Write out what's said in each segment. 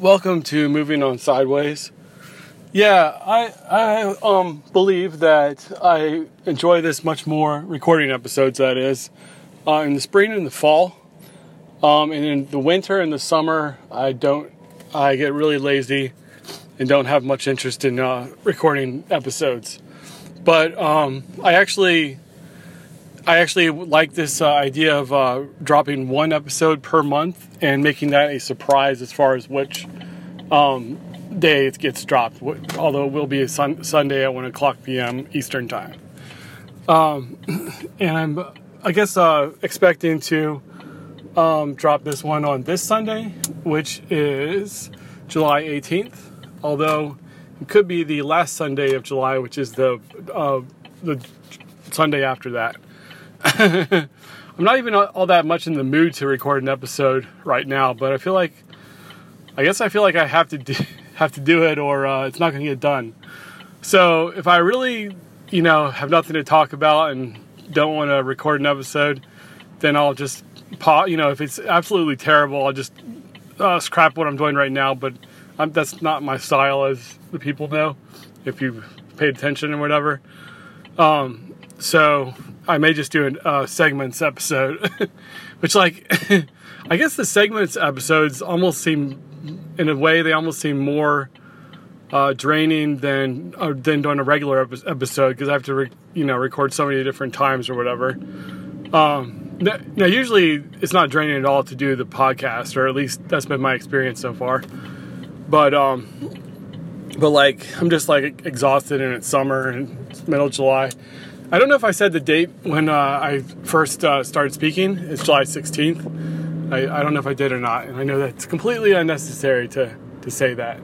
welcome to Moving on Sideways. Yeah, I I um believe that I enjoy this much more recording episodes. That is, uh, in the spring and the fall, um, and in the winter and the summer, I don't. I get really lazy and don't have much interest in uh, recording episodes. But um, I actually I actually like this uh, idea of uh, dropping one episode per month and making that a surprise as far as which um, day it gets dropped. Although it will be a sun- Sunday at one o'clock p.m. Eastern time. Um, and I'm, I guess, uh, expecting to um, drop this one on this Sunday, which is July 18th. Although it could be the last Sunday of July, which is the uh, the Sunday after that. I'm not even all that much in the mood to record an episode right now, but I feel like I guess I feel like I have to do, have to do it, or uh, it's not going to get done. So if I really, you know, have nothing to talk about and don't want to record an episode, then I'll just pause. You know, if it's absolutely terrible, I'll just uh, scrap what I'm doing right now. But I'm, that's not my style, as the people know, if you paid attention or whatever. Um, so I may just do a uh, segments episode, which like I guess the segments episodes almost seem, in a way, they almost seem more uh, draining than uh, than doing a regular episode because I have to re- you know record so many different times or whatever. Um, now, usually it's not draining at all to do the podcast, or at least that's been my experience so far. But um, but like I'm just like exhausted and it's summer and it's middle of July. I don't know if I said the date when uh, I first uh, started speaking. It's July 16th. I, I, don't know if I did or not, and I know that's completely unnecessary to, to say that.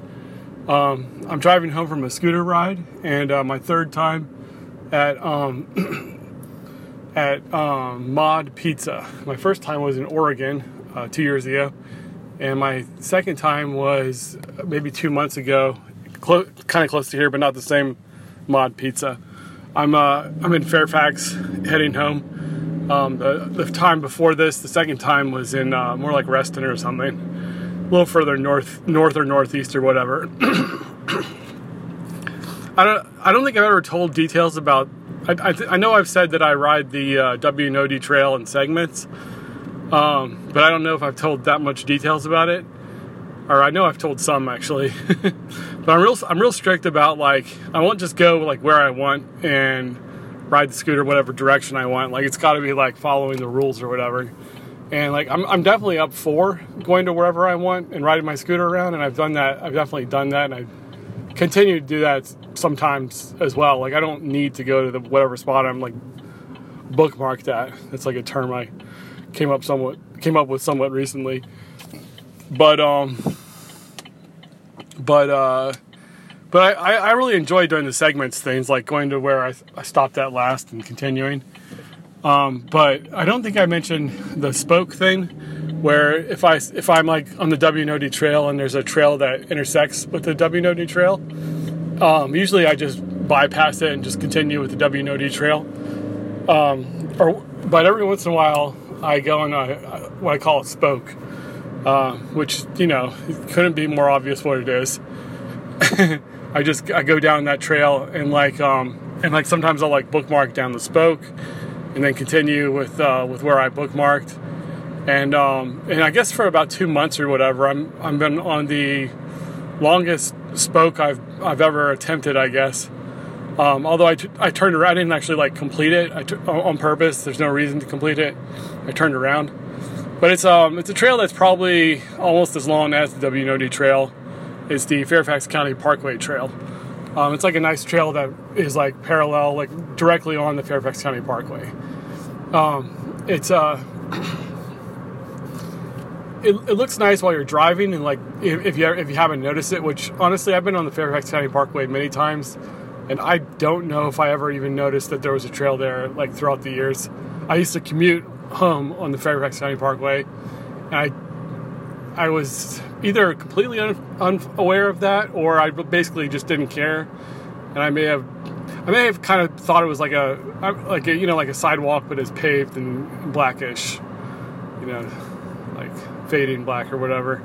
Um, I'm driving home from a scooter ride, and uh, my third time at um, at um, Mod Pizza. My first time was in Oregon uh, two years ago, and my second time was maybe two months ago, clo- kind of close to here, but not the same Mod Pizza. I'm uh, I'm in Fairfax, heading home. Um, the, the, time before this, the second time was in uh, more like Reston or something, a little further north, north or northeast or whatever. I don't I don't think I've ever told details about. I, I, I know I've said that I ride the uh, W&OD trail in segments, um, but I don't know if I've told that much details about it or I know I've told some actually, but I'm real I'm real strict about like I won't just go like where I want and ride the scooter whatever direction I want. Like it's got to be like following the rules or whatever. And like I'm I'm definitely up for going to wherever I want and riding my scooter around, and I've done that. I've definitely done that, and I continue to do that sometimes as well. Like I don't need to go to the whatever spot I'm like bookmarked at. That's like a term I came up somewhat came up with somewhat recently. But um, but uh, but I, I really enjoy doing the segments things, like going to where I, I stopped at last and continuing. Um, but I don't think I mentioned the spoke thing, where if I if I'm like on the W&OD trail and there's a trail that intersects with the W&OD trail, um, usually I just bypass it and just continue with the W&OD trail. Um, or but every once in a while I go on a, what I call a spoke, uh, which you know couldn't be more obvious what it is. I just I go down that trail and like um, and like sometimes I'll like bookmark down the spoke and then continue with uh, with where I bookmarked. And um, and I guess for about two months or whatever, I'm I'm been on the longest spoke I've I've ever attempted. I guess. Um, although I, t- I turned around, I didn't actually like complete it I t- on purpose. There's no reason to complete it. I turned around, but it's um it's a trail that's probably almost as long as the W&OD trail. It's the Fairfax County Parkway Trail. Um, it's like a nice trail that is like parallel, like directly on the Fairfax County Parkway. Um, it's uh, it, it, looks nice while you're driving, and like if, if you if you haven't noticed it, which honestly I've been on the Fairfax County Parkway many times, and I don't know if I ever even noticed that there was a trail there like throughout the years. I used to commute home on the Fairfax County Parkway, and I I was either completely un- unaware of that, or I basically just didn't care, and I may have I may have kind of thought it was like a like a, you know like a sidewalk, but it's paved and blackish, you know, like fading black or whatever.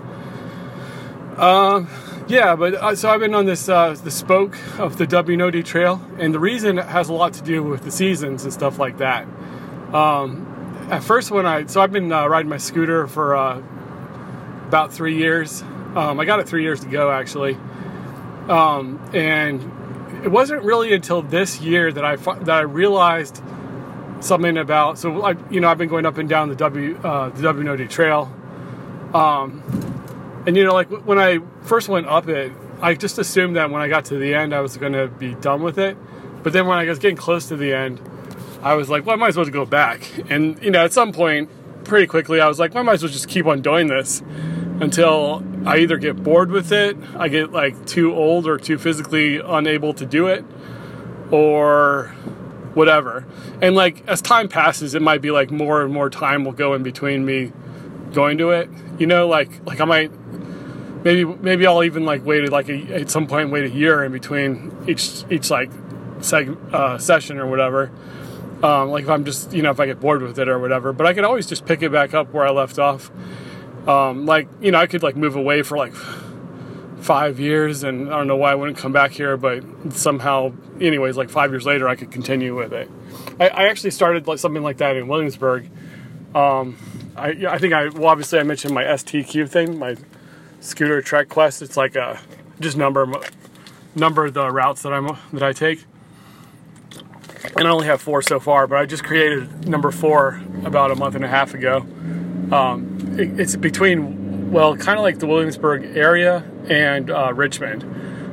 Um, yeah, but uh, so I've been on this uh, the spoke of the W&OD trail, and the reason has a lot to do with the seasons and stuff like that. Um, at first, when I so I've been uh, riding my scooter for uh, about three years. Um, I got it three years ago actually, um, and it wasn't really until this year that I that I realized something about. So I, you know, I've been going up and down the W uh, the W&OD trail, um, and you know, like when I first went up it, I just assumed that when I got to the end, I was going to be done with it. But then when I was getting close to the end, I was like, well, I might as well go back. And you know, at some point, pretty quickly, I was like, well, I might as well just keep on doing this until I either get bored with it, I get like too old or too physically unable to do it, or whatever. And like as time passes, it might be like more and more time will go in between me going to it. You know, like like I might maybe maybe I'll even like wait like a, at some point wait a year in between each each like seg, uh, session or whatever. Um, like if I'm just you know if I get bored with it or whatever, but I could always just pick it back up where I left off um, like you know, I could like move away for like five years, and I don't know why I wouldn't come back here, but somehow, anyways, like five years later, I could continue with it. I, I actually started like something like that in Williamsburg. Um, I, I think I well, obviously I mentioned my STQ thing, my scooter trek quest. It's like a just number number the routes that I'm that I take. And I only have four so far, but I just created number four about a month and a half ago. Um, it's between well, kind of like the Williamsburg area and uh, Richmond.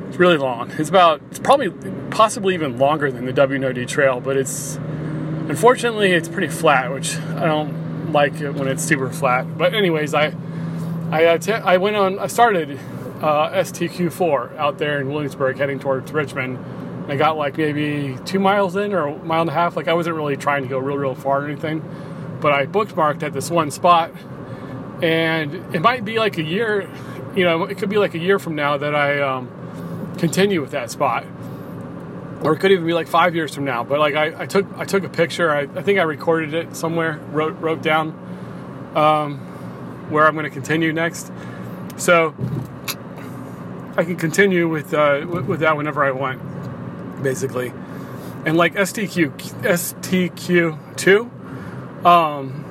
It's really long. It's about it's probably possibly even longer than the W&OD trail, but it's unfortunately it's pretty flat, which I don't like it when it's super flat. But anyways, I I uh, I went on I started uh, STQ4 out there in Williamsburg, heading towards Richmond. I got like maybe two miles in or a mile and a half. Like I wasn't really trying to go real, real far or anything, but I bookmarked at this one spot and it might be like a year you know it could be like a year from now that i um, continue with that spot. Or it could even be like five years from now but like i, I took i took a picture. I, I, think i recorded it somewhere wrote wrote down um, where i'm going to continue next. So i can continue with uh, with that whenever i want basically and like stq stq2 um,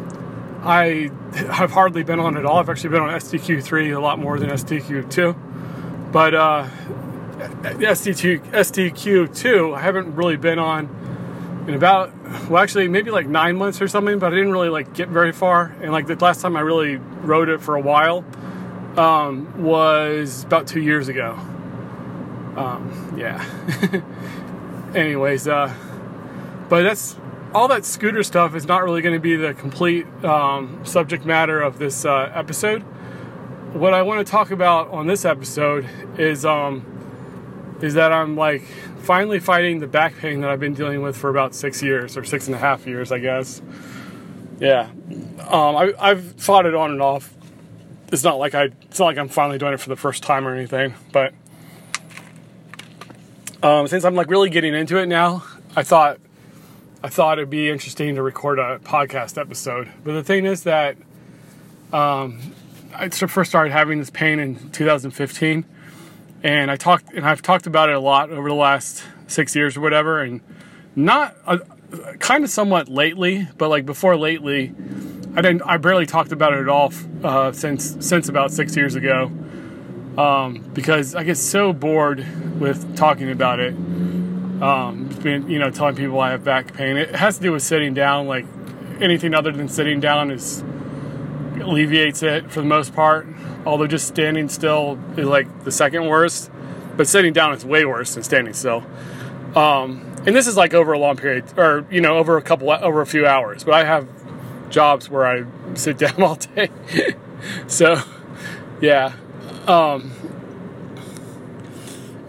I have hardly been on it all. I've actually been on STQ3 a lot more than STQ2. But uh, STQ, STQ2, I haven't really been on in about, well, actually, maybe like nine months or something, but I didn't really like get very far. And like the last time I really rode it for a while um, was about two years ago. Um, yeah. Anyways, uh, but that's all that scooter stuff is not really going to be the complete um, subject matter of this uh, episode. What I want to talk about on this episode is um, is that I'm like finally fighting the back pain that I've been dealing with for about six years or six and a half years, I guess. Yeah, um, I, I've fought it on and off. It's not like I. It's not like I'm finally doing it for the first time or anything, but um, since I'm like really getting into it now, I thought I thought it'd be interesting to record a podcast episode. But the thing is that um, I first started having this pain in 2015, and I talked and I've talked about it a lot over the last six years or whatever, and not uh, kind of somewhat lately, but like before lately, I didn't. I barely talked about it at all uh, since since about six years ago, um, because I get so bored with talking about it um, been, you know, telling people I have back pain. It has to do with sitting down. Like anything other than sitting down is alleviates it for the most part. Although just standing still is like the second worst, but sitting down is way worse than standing still. Um, and this is like over a long period, or you know, over a couple, over a few hours. But I have jobs where I sit down all day, so yeah. Um,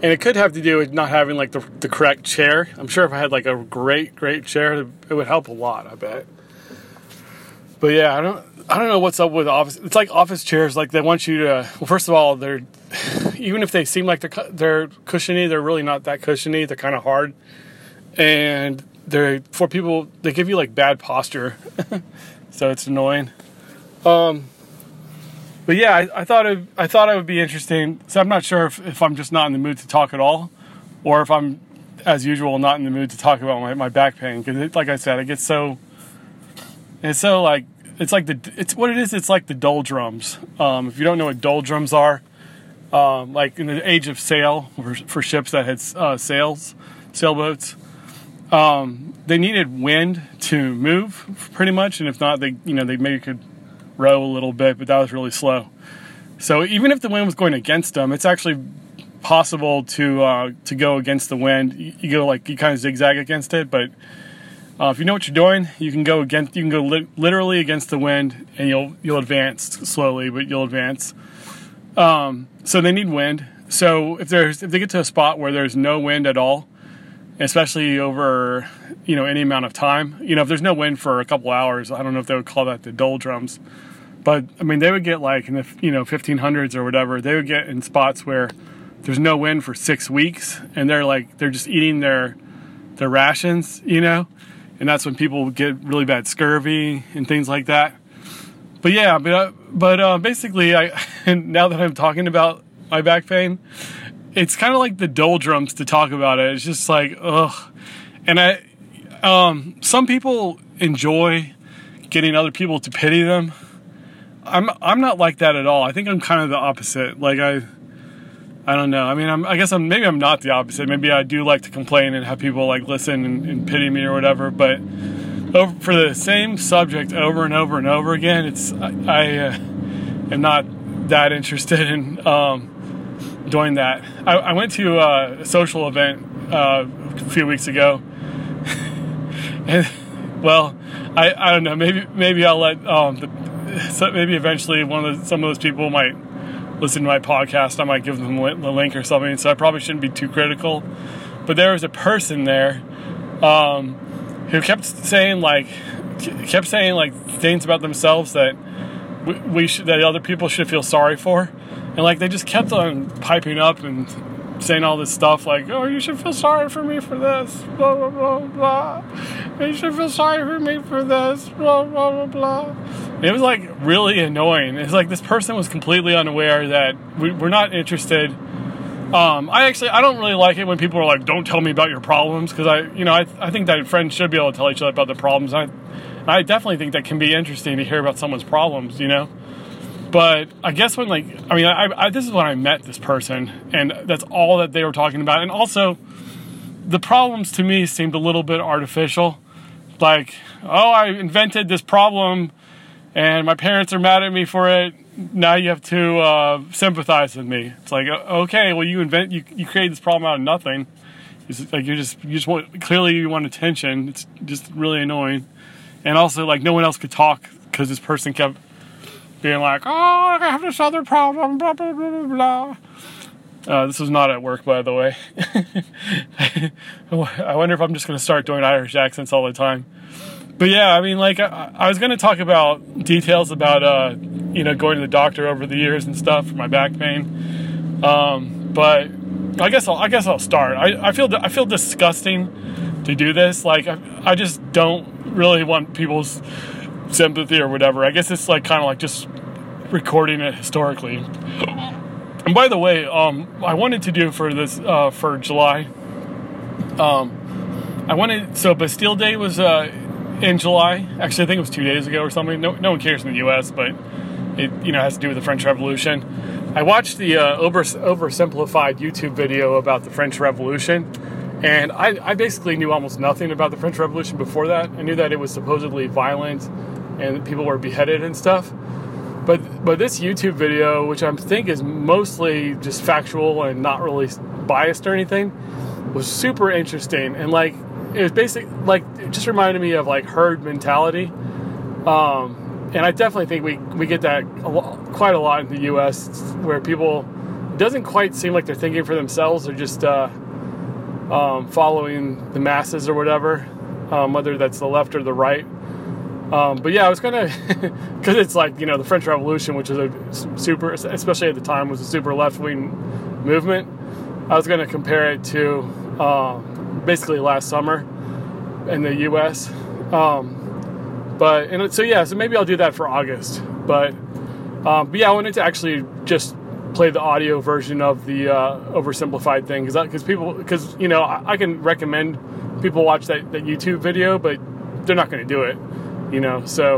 and it could have to do with not having like the, the correct chair. I'm sure if I had like a great great chair, it would help a lot. I bet. But yeah, I don't I don't know what's up with office. It's like office chairs. Like they want you to. Well, first of all, they're even if they seem like they're they're cushiony, they're really not that cushiony. They're kind of hard, and they're for people. They give you like bad posture, so it's annoying. Um, but yeah, I, I thought it, I thought it would be interesting. So I'm not sure if, if I'm just not in the mood to talk at all, or if I'm, as usual, not in the mood to talk about my, my back pain. Because, like I said, it gets so. It's so like it's like the it's what it is. It's like the doldrums. Um, if you don't know what doldrums are, um, like in the age of sail for, for ships that had uh, sails, sailboats, um, they needed wind to move pretty much, and if not, they you know they maybe could row a little bit, but that was really slow. So even if the wind was going against them, it's actually possible to uh, to go against the wind. You, you, go like you kind of zigzag against it, but uh, if you know what you're doing, you can go against. You can go li- literally against the wind, and you'll you'll advance slowly, but you'll advance. Um, so they need wind. So if there's if they get to a spot where there's no wind at all, especially over you know any amount of time, you know if there's no wind for a couple hours, I don't know if they would call that the doldrums, but I mean they would get like in the you know 1500s or whatever, they would get in spots where there's no wind for six weeks, and they're like they're just eating their their rations, you know and that's when people get really bad scurvy and things like that. But yeah, but uh, but uh, basically, I now that I'm talking about my back pain, it's kind of like the doldrums to talk about it. It's just like ugh, and I um, some people enjoy getting other people to pity them. I'm I'm not like that at all. I think I'm kind of the opposite. Like I I don't know. I mean, I'm, i guess I'm maybe I'm not the opposite. Maybe I do like to complain and have people like listen and, and pity me or whatever. But over, for the same subject over and over and over again, it's I, I uh, am not that interested in um, doing that. I, I, went to a social event uh, a few weeks ago, and well, I, I don't know. Maybe maybe I'll let um, the, so maybe eventually one of the, some of those people might listen to my podcast, I might give them the link or something. So I probably shouldn't be too critical. But there was a person there um, who kept saying like, kept saying like things about themselves that we, we should, that other people should feel sorry for, and like they just kept on piping up and saying all this stuff like, "Oh, you should feel sorry for me for this," blah blah blah blah. You should feel sorry for me for this, blah blah blah blah. It was like really annoying. It's like this person was completely unaware that we, are not interested. Um, I actually I don't really like it when people are like, "Don't tell me about your problems," because I, you know, I, I think that friends should be able to tell each other about their problems. I, I definitely think that can be interesting to hear about someone's problems. You know. But I guess when like I mean I, I, this is when I met this person and that's all that they were talking about. And also the problems to me seemed a little bit artificial. Like oh I invented this problem and my parents are mad at me for it. Now you have to uh, sympathize with me. It's like okay well you invent you, you create this problem out of nothing. It's like you just you just want clearly you want attention. It's just really annoying. And also like no one else could talk because this person kept being like, "Oh, I have this other problem," blah blah blah blah blah. Uh, this is not at work, by the way. I wonder if I'm just going to start doing Irish accents all the time. But yeah, I mean, like, I, I was going to talk about details about, uh, you know, going to the doctor over the years and stuff for my back pain. Um, but I guess I'll, I guess I'll start. I, I feel I feel disgusting to do this. Like, I, I just don't really want people's sympathy or whatever. I guess it's like kind of like just recording it historically. And by the way, um, I wanted to do for this uh, for July. Um, I wanted so Bastille Day was uh, in July. Actually, I think it was two days ago or something. No, no one cares in the U.S., but it you know has to do with the French Revolution. I watched the uh, over oversimplified YouTube video about the French Revolution and I, I, basically knew almost nothing about the French Revolution before that. I knew that it was supposedly violent and people were beheaded and stuff. But but this YouTube video, which I think is mostly just factual and not really biased or anything, was super interesting and like it was basic like it just reminded me of like herd mentality. Um, and I definitely think we we get that a lot, quite a lot in the U.S. where people doesn't quite seem like they're thinking for themselves; they're just uh, um, following the masses or whatever, um, whether that's the left or the right. Um, but yeah, I was gonna because it's like you know the French Revolution, which is a super, especially at the time, was a super left wing movement. I was gonna compare it to uh, basically last summer in the U.S. Um, but and so yeah, so maybe I'll do that for August. But Um, but yeah, I wanted to actually just play the audio version of the uh, oversimplified thing because because people because you know I, I, can recommend people watch that, that YouTube video, but they're not to do it, you know. So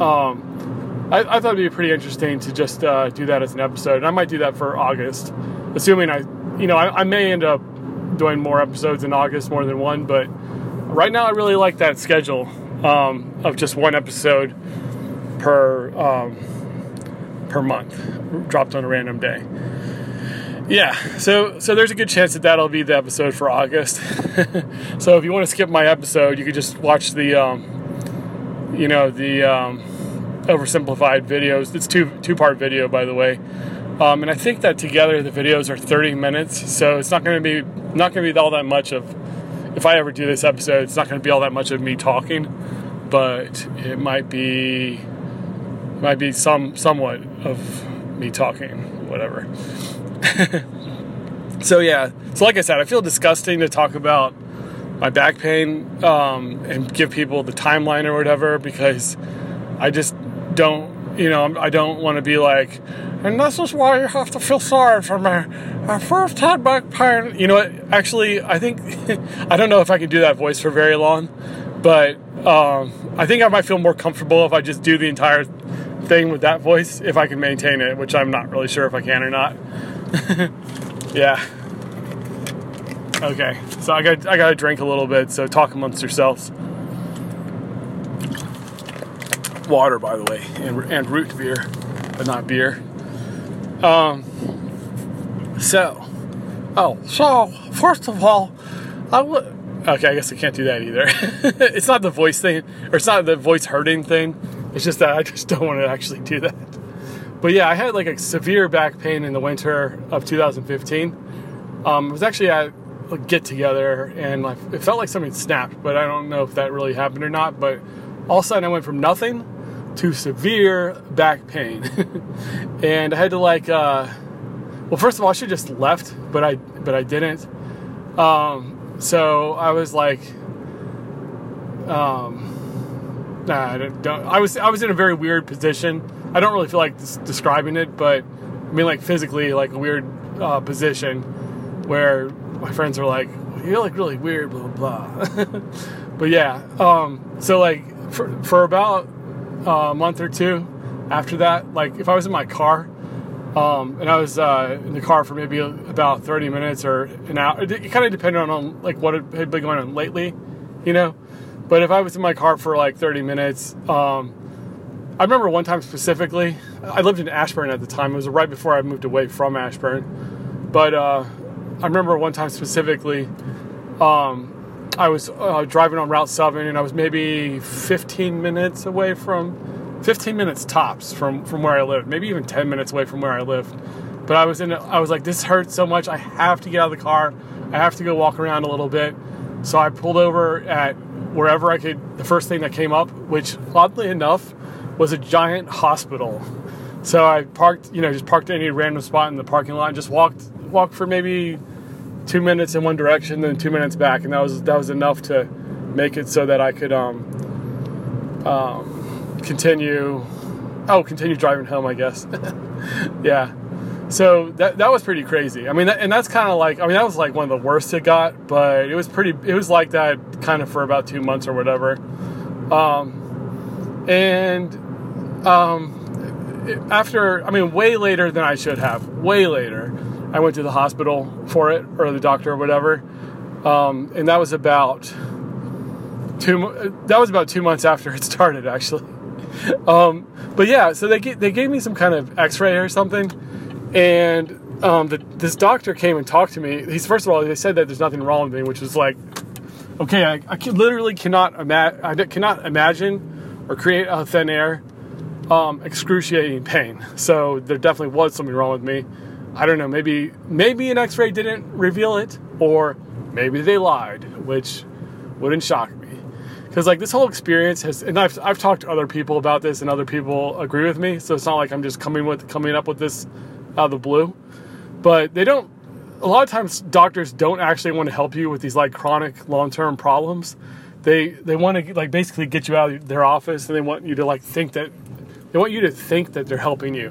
um, I, I, thought it'd be pretty interesting to just uh, do that as an episode, and I might do that for August, assuming I you know I, I may end up doing more episodes in August, more than one, but right now I really like that schedule um, of just one episode per um, per month, dropped on a random day. Yeah, so so there's a good chance that that'll be the episode for August. so if you want to skip my episode, you could just watch the, um, you know, the um, oversimplified videos. It's two two part video, by the way. Um, and I think that together the videos are 30 minutes, so it's not going to be not going to be all that much of. If I ever do this episode, it's not going to be all that much of me talking, but it might be might be some somewhat of me talking, whatever. so yeah, so like I said, I feel disgusting to talk about my back pain um, and give people the timeline or whatever because I just don't, you know, I don't want to be like, and this is why you have to feel sorry for me. I first had back pain. You know what? Actually, I think I don't know if I can do that voice for very long, but um, I think I might feel more comfortable if I just do the entire thing with that voice if I can maintain it, which I'm not really sure if I can or not. yeah. Okay, so I got I got to drink a little bit. So talk amongst yourselves. Water, by the way, and, and root beer, but not beer. Um. So, oh, so first of all, I would. Okay, I guess I can't do that either. it's not the voice thing, or it's not the voice hurting thing. It's just that I just don't want to actually do that. But yeah, I had like a severe back pain in the winter of 2015. Um, it was actually at get together and like, it felt like something snapped, but I don't know if that really happened or not. But all of a sudden I went from nothing to severe back pain. and I had to like, uh, well, first of all, I should just left, but I, but I didn't. Um, so I was like, um, Nah, I don't, I was I was in a very weird position. I don't really feel like describing it, but I mean like physically like a weird uh, position where my friends are like, "You're like really weird," blah blah. blah. but yeah, um, so like for for about uh, a month or two after that, like if I was in my car. Um, and I was uh, in the car for maybe about 30 minutes or an hour. It, it kind of depended on like what had been going on lately, you know. But if I was in my car for like 30 minutes, um, I remember one time specifically, I lived in Ashburn at the time. It was right before I moved away from Ashburn. But uh, I remember one time specifically, um, I was uh, driving on Route 7 and I was maybe 15 minutes away from, 15 minutes tops from, from where I lived, maybe even 10 minutes away from where I lived. But I was in, I was like, this hurts so much. I have to get out of the car. I have to go walk around a little bit. So I pulled over at wherever I could. The first thing that came up, which oddly enough was a giant hospital. So I parked, you know, just parked any random spot in the parking lot and just walked walked for maybe two minutes in one direction, then two minutes back, and that was that was enough to make it so that I could um, um, continue. Oh, continue driving home, I guess. yeah. So that that was pretty crazy. I mean, that, and that's kind of like I mean that was like one of the worst it got, but it was pretty. It was like that kind of for about two months or whatever. Um, and um, after I mean, way later than I should have. Way later, I went to the hospital for it or the doctor or whatever, um, and that was about two. That was about two months after it started, actually. Um, but yeah, so they they gave me some kind of X-ray or something and um, the, this doctor came and talked to me. He's first of all, they said that there's nothing wrong with me, which was like, okay, I, I literally cannot imagine, I cannot imagine or create a thin air um, excruciating pain. So there definitely was something wrong with me. I don't know. Maybe maybe an X-ray didn't reveal it, or maybe they lied, which wouldn't shock me. Because like this whole experience has, and I've I've talked to other people about this, and other people agree with me. So it's not like I'm just coming with coming up with this out of the blue. But they don't, a lot of times doctors don't actually want to help you with these like chronic long term problems. They, they want to like basically get you out of their office and they want you to like think that they want you to think that they're helping you,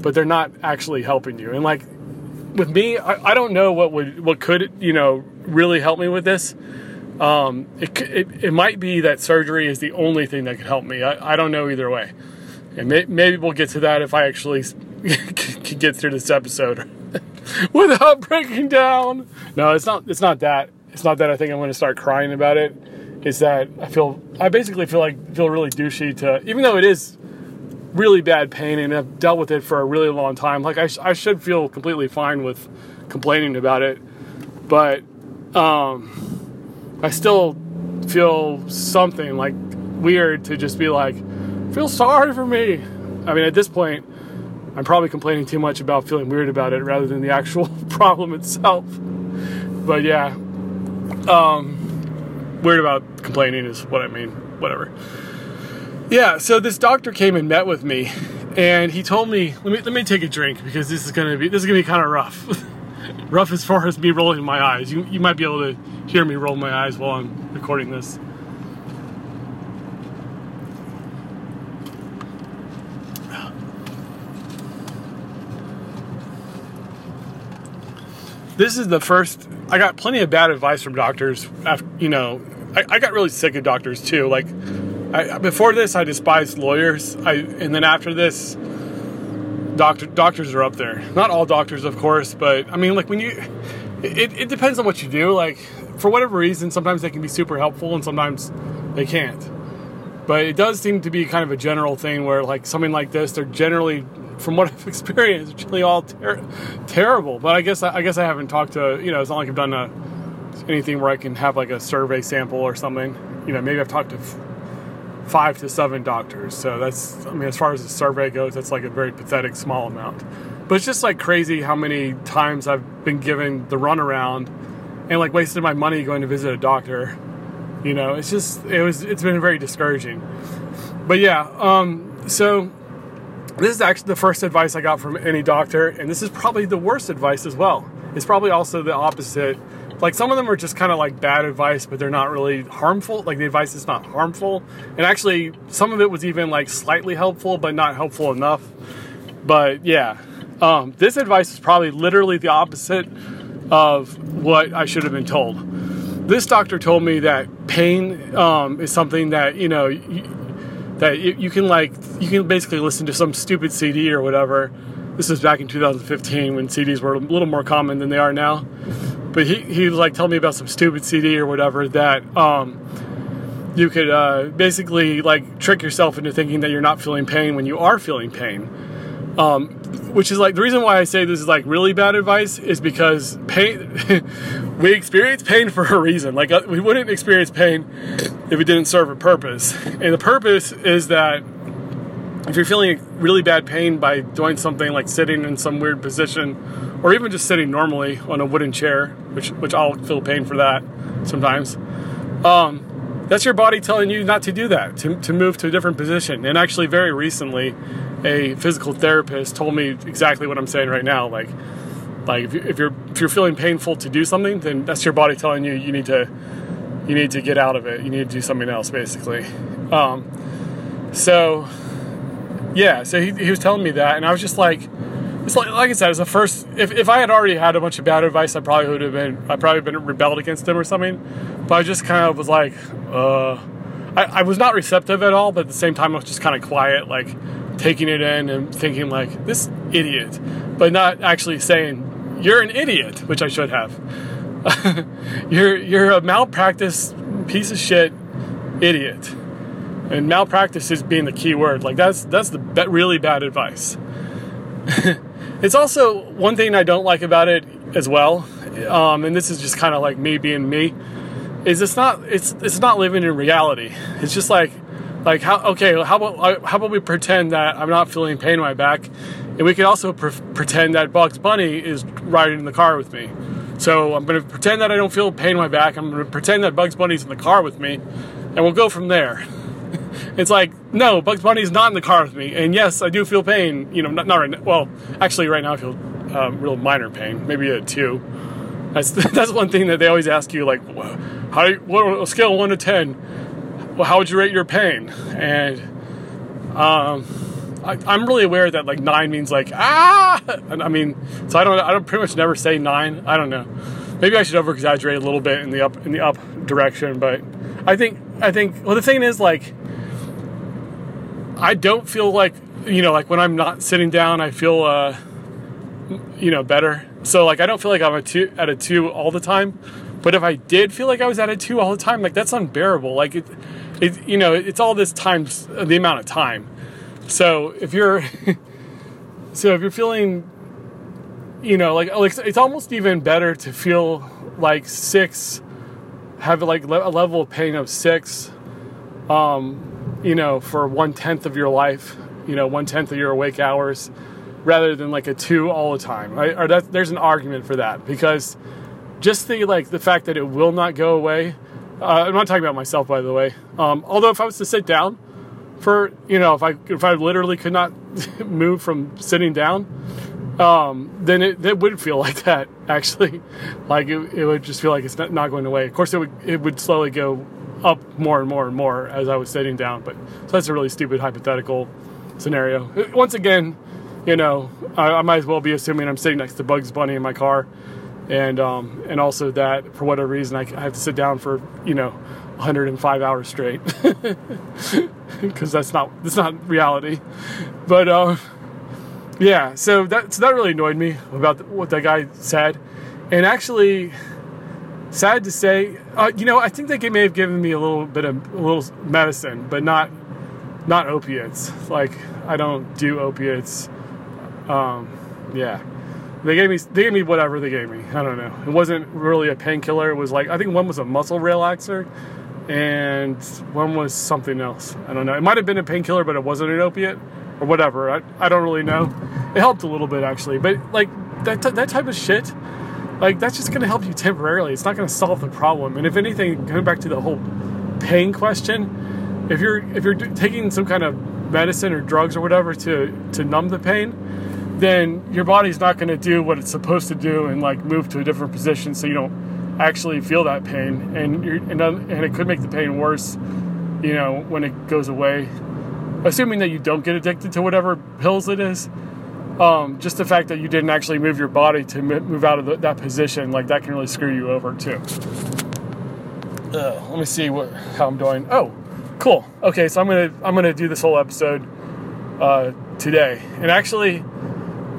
but they're not actually helping you. And like with me, I, I don't know what would what could you know really help me with this. Um, it, it, it might be that surgery is the only thing that could help me. I, I don't know either way. And may, maybe we'll get to that if I actually can get through this episode without breaking down. No, it's not. It's not that. It's not that I think I'm going to start crying about it. It's that I feel. I basically feel like feel really douchey to, even though it is really bad pain and I've dealt with it for a really long time. Like I, sh- I should feel completely fine with complaining about it, but um, I still feel something like weird to just be like, feel sorry for me. I mean, at this point, I'm probably complaining too much about feeling weird about it rather than the actual problem itself. But yeah, um, weird about complaining is what I mean. Whatever. Yeah, so this doctor came and met with me, and he told me, "Let me let me take a drink because this is gonna be this is gonna be kind of rough, rough as far as me rolling my eyes. You you might be able to hear me roll my eyes while I'm recording this." This is the first. I got plenty of bad advice from doctors. After, you know, I, I got really sick of doctors too. Like I, before this, I despised lawyers. I, and then after this, doctor doctors are up there. Not all doctors, of course, but I mean, like when you, it, it depends on what you do. Like for whatever reason, sometimes they can be super helpful, and sometimes they can't. But it does seem to be kind of a general thing where, like something like this, they're generally, from what I've experienced, generally all ter- terrible. But I guess I guess I haven't talked to you know. It's not like I've done a, anything where I can have like a survey sample or something. You know, maybe I've talked to five to seven doctors. So that's, I mean, as far as the survey goes, that's like a very pathetic small amount. But it's just like crazy how many times I've been given the runaround and like wasted my money going to visit a doctor. You know, it's just, it was, it's been very discouraging. But yeah, um, so this is actually the first advice I got from any doctor, and this is probably the worst advice as well. It's probably also the opposite like some of them are just kind of like bad advice, but they're not really harmful. Like the advice is not harmful, and actually some of it was even like slightly helpful, but not helpful enough. But yeah, um, this advice is probably literally the opposite of what I should have been told. This doctor told me that pain um, is something that you know you, that you, you can like you can basically listen to some stupid CD or whatever. This was back in 2015 when CDs were a little more common than they are now but he, he was like telling me about some stupid CD or whatever that um, you could uh, basically like trick yourself into thinking that you're not feeling pain when you are feeling pain. Um, which is like the reason why I say this is like really bad advice is because pain we experience pain for a reason. Like uh, we wouldn't experience pain if it didn't serve a purpose, and the purpose is that if you're feeling really bad pain by doing something like sitting in some weird position or even just sitting normally on a wooden chair, which which I'll feel pain for that sometimes. Um, that's your body telling you not to do that, to, to move to a different position. And actually, very recently, a physical therapist told me exactly what I'm saying right now. Like, like if, you, if you're if you're feeling painful to do something, then that's your body telling you you need to you need to get out of it. You need to do something else, basically. Um, so, yeah, so he, he was telling me that, and I was just like it's like, like I said, it's the first. If, if I had already had a bunch of bad advice, I probably would have been. I probably been rebelled against them or something. But I just kind of was like, uh, I, I was not receptive at all. But at the same time, I was just kind of quiet, like taking it in and thinking like this idiot, but not actually saying you're an idiot, which I should have. you're you're a malpractice piece of shit idiot, and malpractice is being the key word. Like that's that's the be- really bad advice. It's also one thing I don't like about it as well, um, and this is just kind of like me being me. Is it's not it's it's not living in reality. It's just like like how okay how about how about we pretend that I'm not feeling pain in my back, and we could also pre- pretend that Bugs Bunny is riding in the car with me. So I'm going to pretend that I don't feel pain in my back. I'm going to pretend that Bugs Bunny's in the car with me, and we'll go from there. It's like, no, Bugs Bunny's not in the car with me. And yes, I do feel pain. You know, not, not right now. Well, actually, right now I feel um, real minor pain, maybe a two. That's that's one thing that they always ask you, like, how you, what a scale of one to ten. Well, how would you rate your pain? And um, I, I'm really aware that like nine means like ah. I mean, so I don't I don't pretty much never say nine. I don't know. Maybe I should over exaggerate a little bit in the up in the up direction, but I think I think well the thing is like I don't feel like you know like when I'm not sitting down I feel uh you know better. So like I don't feel like I'm a two at a two all the time. But if I did feel like I was at a two all the time, like that's unbearable. Like it, it you know, it's all this times the amount of time. So if you're, so if you're feeling, you know, like like it's almost even better to feel like six, have like a level of pain of six, um, you know, for one tenth of your life, you know, one tenth of your awake hours, rather than like a two all the time. Right? Or that there's an argument for that because just the like the fact that it will not go away. Uh, I'm not talking about myself, by the way. Um, although if I was to sit down for you know if I if I literally could not move from sitting down, um, then it, it would feel like that actually. Like it, it would just feel like it's not, not going away. Of course, it would it would slowly go up more and more and more as I was sitting down. But so that's a really stupid hypothetical scenario. Once again, you know, I, I might as well be assuming I'm sitting next to Bugs Bunny in my car and um, and also that for whatever reason I, I have to sit down for you know 105 hours straight because that's not that's not reality. But uh, yeah, so that so that really annoyed me about what that guy said, and actually, sad to say, uh, you know, I think they may have given me a little bit of a little medicine, but not not opiates. Like I don't do opiates. Um, yeah. They gave me they gave me whatever they gave me. I don't know. It wasn't really a painkiller. It was like I think one was a muscle relaxer, and one was something else. I don't know. It might have been a painkiller, but it wasn't an opiate or whatever. I, I don't really know. It helped a little bit actually, but like that that type of shit, like that's just going to help you temporarily. It's not going to solve the problem. And if anything, going back to the whole pain question, if you're if you're taking some kind of medicine or drugs or whatever to to numb the pain then your body's not going to do what it's supposed to do and like move to a different position so you don't actually feel that pain and and, and it could make the pain worse you know when it goes away assuming that you don't get addicted to whatever pills it is um, just the fact that you didn't actually move your body to move out of the, that position like that can really screw you over too. Uh, let me see what how i'm doing. Oh cool. Okay so i'm gonna i'm gonna do this whole episode uh, today. And actually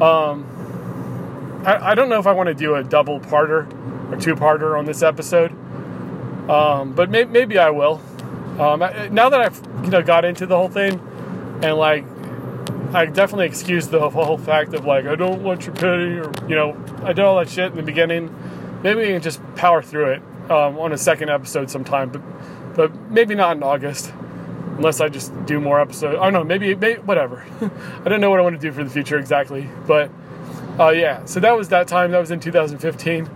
um, I, I don't know if I want to do a double parter or two parter on this episode, um, but may, maybe I will. Um, now that I've you know got into the whole thing, and like I definitely excuse the whole fact of like I don't want your pity or you know I did all that shit in the beginning. Maybe we can just power through it um, on a second episode sometime, but but maybe not in August unless I just do more episodes. I don't know, maybe, maybe whatever. I don't know what I want to do for the future exactly, but uh, yeah. So that was that time. That was in 2015.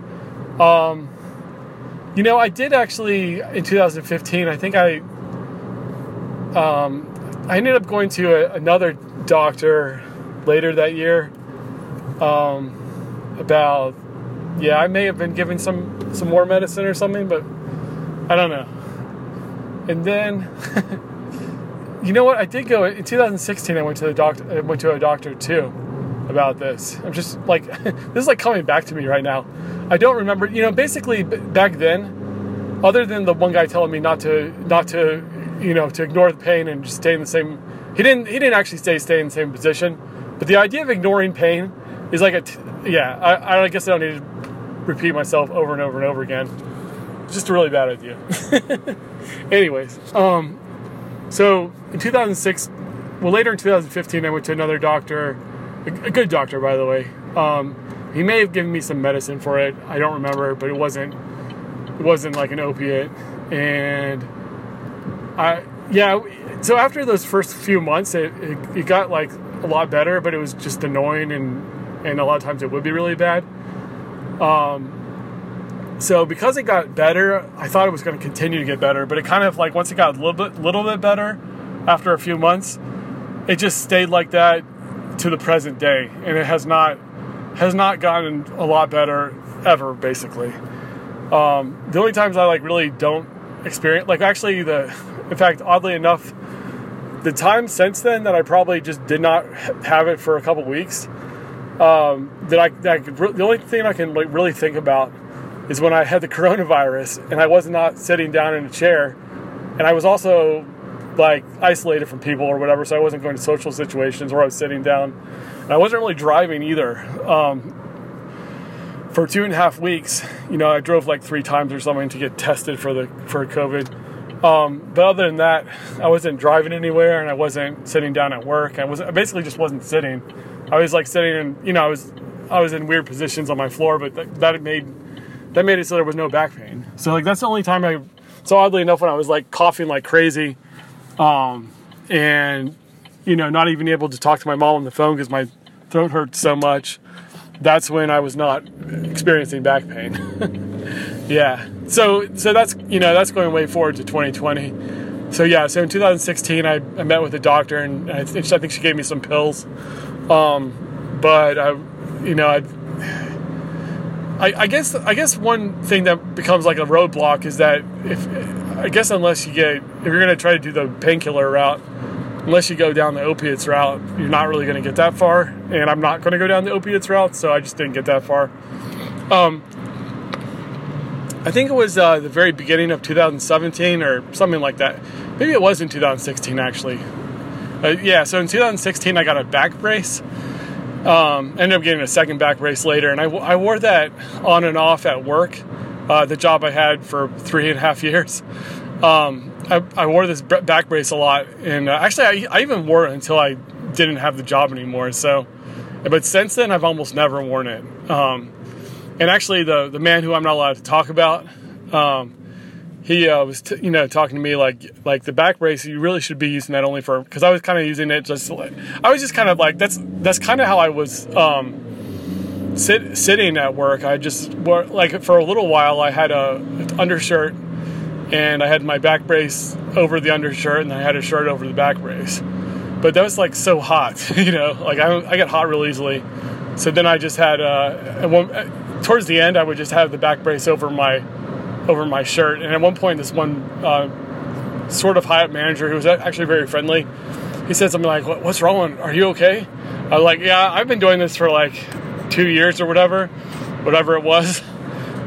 Um, you know, I did actually in 2015. I think I um, I ended up going to a, another doctor later that year. Um, about yeah, I may have been given some some more medicine or something, but I don't know. And then You know what? I did go in 2016. I went to the doctor. I went to a doctor too about this. I'm just like this is like coming back to me right now. I don't remember. You know, basically back then, other than the one guy telling me not to not to you know to ignore the pain and just stay in the same. He didn't. He didn't actually stay stay in the same position. But the idea of ignoring pain is like a t- yeah. I, I guess I don't need to repeat myself over and over and over again. It's just a really bad idea. Anyways, um, so in 2006, well, later in 2015, I went to another doctor, a, good doctor, by the way. Um, he may have given me some medicine for it. I don't remember, but it wasn't. It wasn't like an opiate, and I yeah. So after those first few months, it, it, it got like a lot better, but it was just annoying, and and a lot of times it would be really bad. Um, so because it got better, I thought it was going to continue to get better, but it kind of like once it got a little bit little bit better after a few months, it just stayed like that to the present day, and it has not has not gotten a lot better ever. Basically, um, the only times I like really don't experience like actually the in fact oddly enough the time since then that I probably just did not have it for a couple weeks, um, that I, that I could, the only thing I can like really think about is when I had the coronavirus and I was not sitting down in a chair, and I was also like isolated from people or whatever, so I wasn't going to social situations where I was sitting down, and I wasn't really driving either. Um, for two and a half weeks, you know, I drove like three times or something to get tested for the for COVID. Um, but other than that, I wasn't driving anywhere, and I wasn't sitting down at work. I was I basically just wasn't sitting. I was like sitting in, you know, I was I was in weird positions on my floor, but that, that made that made it so there was no back pain. So like that's the only time I. So oddly enough, when I was like coughing like crazy, um, and you know, not even able to talk to my mom on the phone because my throat hurt so much that's when I was not experiencing back pain. yeah. So so that's you know that's going way forward to 2020. So yeah. So in 2016, I, I met with a doctor and I think, I think she gave me some pills. Um, but I, you know, I, I, I guess I guess one thing that becomes like a roadblock is that if I guess unless you get if you're gonna try to do the painkiller route unless you go down the opiates route, you're not really going to get that far. And I'm not going to go down the opiates route, so I just didn't get that far. Um, I think it was uh, the very beginning of 2017 or something like that. Maybe it was in 2016 actually. Uh, yeah, so in 2016 I got a back brace. Um, ended up getting a second back brace later, and I, I wore that on and off at work, uh, the job I had for three and a half years. Um, I, I, wore this back brace a lot, and uh, actually, I, I, even wore it until I didn't have the job anymore. So, but since then, I've almost never worn it. Um, and actually, the the man who I'm not allowed to talk about, um, he uh, was t- you know talking to me like like the back brace. You really should be using that only for because I was kind of using it just. Like, I was just kind of like that's that's kind of how I was. Um, sit, sitting at work, I just like for a little while. I had a undershirt and I had my back brace over the undershirt, and I had a shirt over the back brace. But that was like so hot, you know, like I, I get hot real easily. So then I just had, uh, towards the end, I would just have the back brace over my, over my shirt. And at one point, this one uh, sort of high up manager who was actually very friendly, he said something like, "What's wrong? Are you okay?" I was like, "Yeah, I've been doing this for like two years or whatever, whatever it was."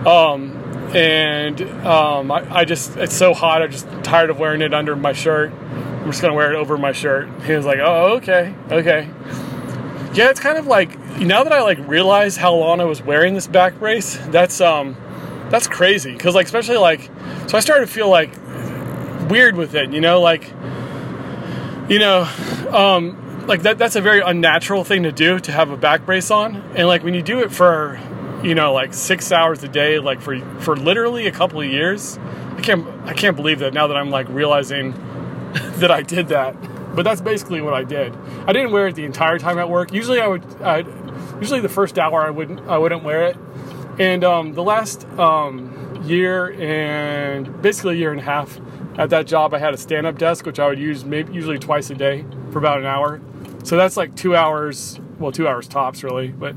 Um, and um, I, I, just it's so hot. I'm just tired of wearing it under my shirt. I'm just gonna wear it over my shirt. He was like, "Oh, okay, okay." Yeah, it's kind of like now that I like realize how long I was wearing this back brace. That's um, that's crazy because like especially like so I started to feel like weird with it. You know, like you know, um, like that. That's a very unnatural thing to do to have a back brace on, and like when you do it for you know, like six hours a day, like for for literally a couple of years. I can't I can't believe that now that I'm like realizing that I did that. But that's basically what I did. I didn't wear it the entire time at work. Usually I would. I'd, usually the first hour I wouldn't I wouldn't wear it. And um, the last um, year and basically a year and a half at that job, I had a stand-up desk which I would use maybe usually twice a day for about an hour. So that's like two hours. Well, two hours tops, really. But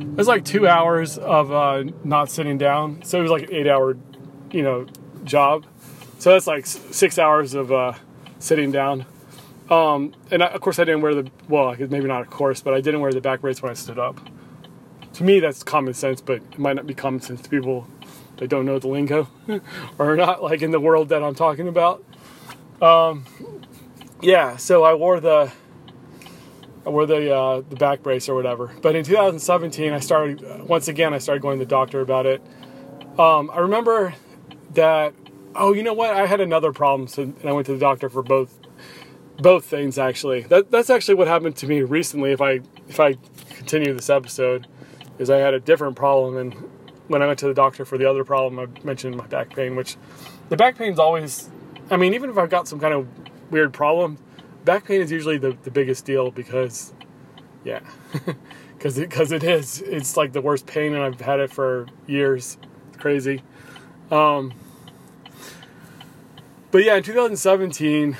it was like two hours of uh, not sitting down. So it was like an eight hour, you know, job. So that's like six hours of uh, sitting down. Um, and I, of course, I didn't wear the well, maybe not of course, but I didn't wear the back brace when I stood up. To me, that's common sense, but it might not be common sense to people that don't know the lingo or not like in the world that I'm talking about. Um, yeah, so I wore the I wore the uh, the back brace or whatever. But in 2017, I started once again. I started going to the doctor about it. Um, I remember that. Oh, you know what? I had another problem, so and I went to the doctor for both both things. Actually, that that's actually what happened to me recently. If I if I continue this episode, is I had a different problem, and when I went to the doctor for the other problem, I mentioned my back pain, which the back pain's always. I mean, even if I've got some kind of weird problem, back pain is usually the, the biggest deal because, yeah, because it, cause it is. It's like the worst pain, and I've had it for years. It's crazy. Um, but yeah, in 2017,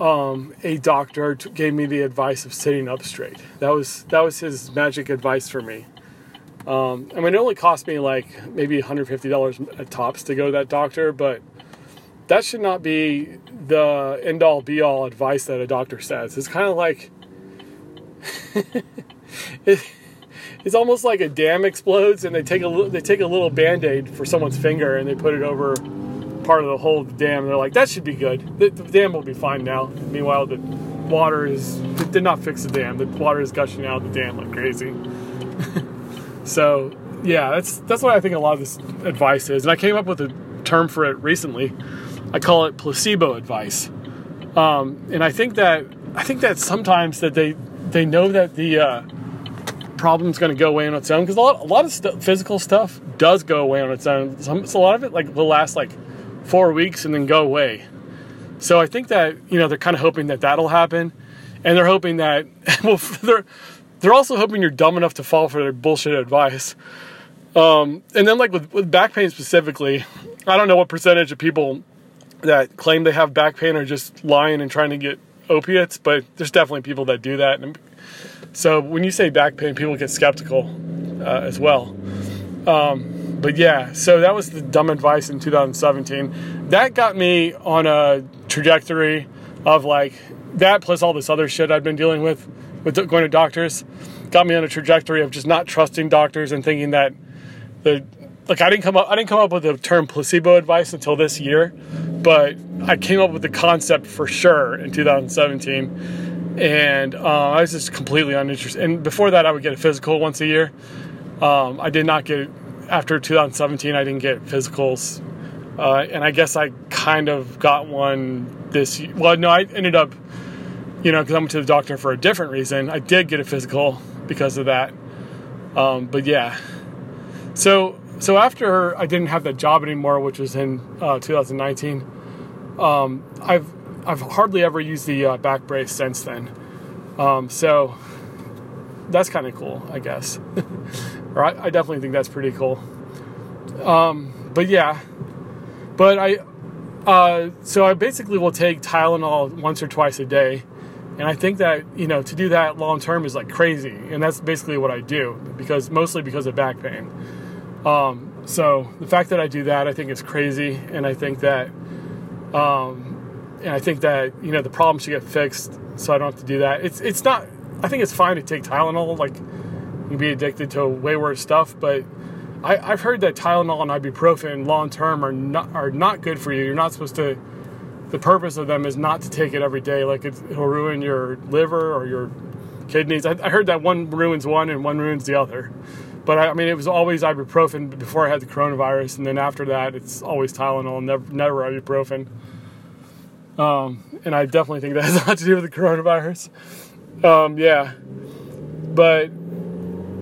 um, a doctor t- gave me the advice of sitting up straight. That was that was his magic advice for me. Um, I mean, it only cost me like maybe $150 at tops to go to that doctor, but that should not be the end all be all advice that a doctor says. It's kind of like it, it's almost like a dam explodes and they take a they take a little band-aid for someone's finger and they put it over part of the whole dam. They're like, that should be good. The, the dam will be fine now. Meanwhile, the water is did not fix the dam. The water is gushing out of the dam like crazy. so yeah, that's that's what I think a lot of this advice is. And I came up with a term for it recently. I call it placebo advice. Um, and I think that I think that sometimes that they they know that the uh, problem's going to go away on its own because a lot a lot of st- physical stuff does go away on its own. Some, so a lot of it like will last like four weeks and then go away. So I think that you know they're kind of hoping that that'll happen, and they're hoping that well they're they're also hoping you're dumb enough to fall for their bullshit advice. Um, and then like with, with back pain specifically, I don't know what percentage of people that claim they have back pain are just lying and trying to get opiates, but there's definitely people that do that. And so when you say back pain, people get skeptical uh, as well. Um, but yeah, so that was the dumb advice in 2017. That got me on a trajectory of like that plus all this other shit I've been dealing with with going to doctors got me on a trajectory of just not trusting doctors and thinking that the like I didn't come up I didn't come up with the term placebo advice until this year, but I came up with the concept for sure in 2017, and uh, I was just completely uninterested. And before that, I would get a physical once a year. Um, I did not get after 2017. I didn't get physicals, uh, and I guess I kind of got one this. Year. Well, no, I ended up, you know, because I went to the doctor for a different reason. I did get a physical because of that. Um, but yeah, so so after I didn't have that job anymore, which was in uh, 2019, um, I've I've hardly ever used the uh, back brace since then. Um, so that's kind of cool, I guess. or I, I, definitely think that's pretty cool. Um, but yeah, but I uh, so I basically will take Tylenol once or twice a day. And I think that, you know, to do that long term is like crazy. And that's basically what I do because mostly because of back pain. Um, so the fact that I do that, I think is crazy, and I think that, um, and I think that you know the problem should get fixed, so I don't have to do that. It's it's not. I think it's fine to take Tylenol, like you be addicted to way worse stuff, but I, have heard that Tylenol and ibuprofen long term are not are not good for you. You're not supposed to. The purpose of them is not to take it every day, like it will ruin your liver or your kidneys. I, I heard that one ruins one and one ruins the other. But I, I mean, it was always ibuprofen before I had the coronavirus, and then after that, it's always Tylenol, never, never ibuprofen. Um, and I definitely think that has a lot to do with the coronavirus. Um, yeah, but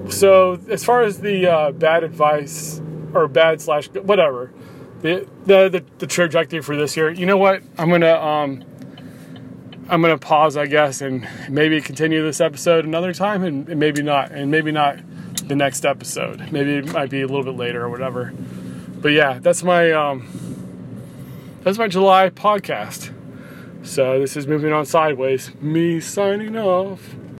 so as far as the uh, bad advice or bad slash whatever, the, the the the trajectory for this year, you know what? I'm gonna um, I'm gonna pause, I guess, and maybe continue this episode another time, and, and maybe not, and maybe not the next episode. Maybe it might be a little bit later or whatever. But yeah, that's my um, that's my July podcast. So this is moving on sideways. Me signing off.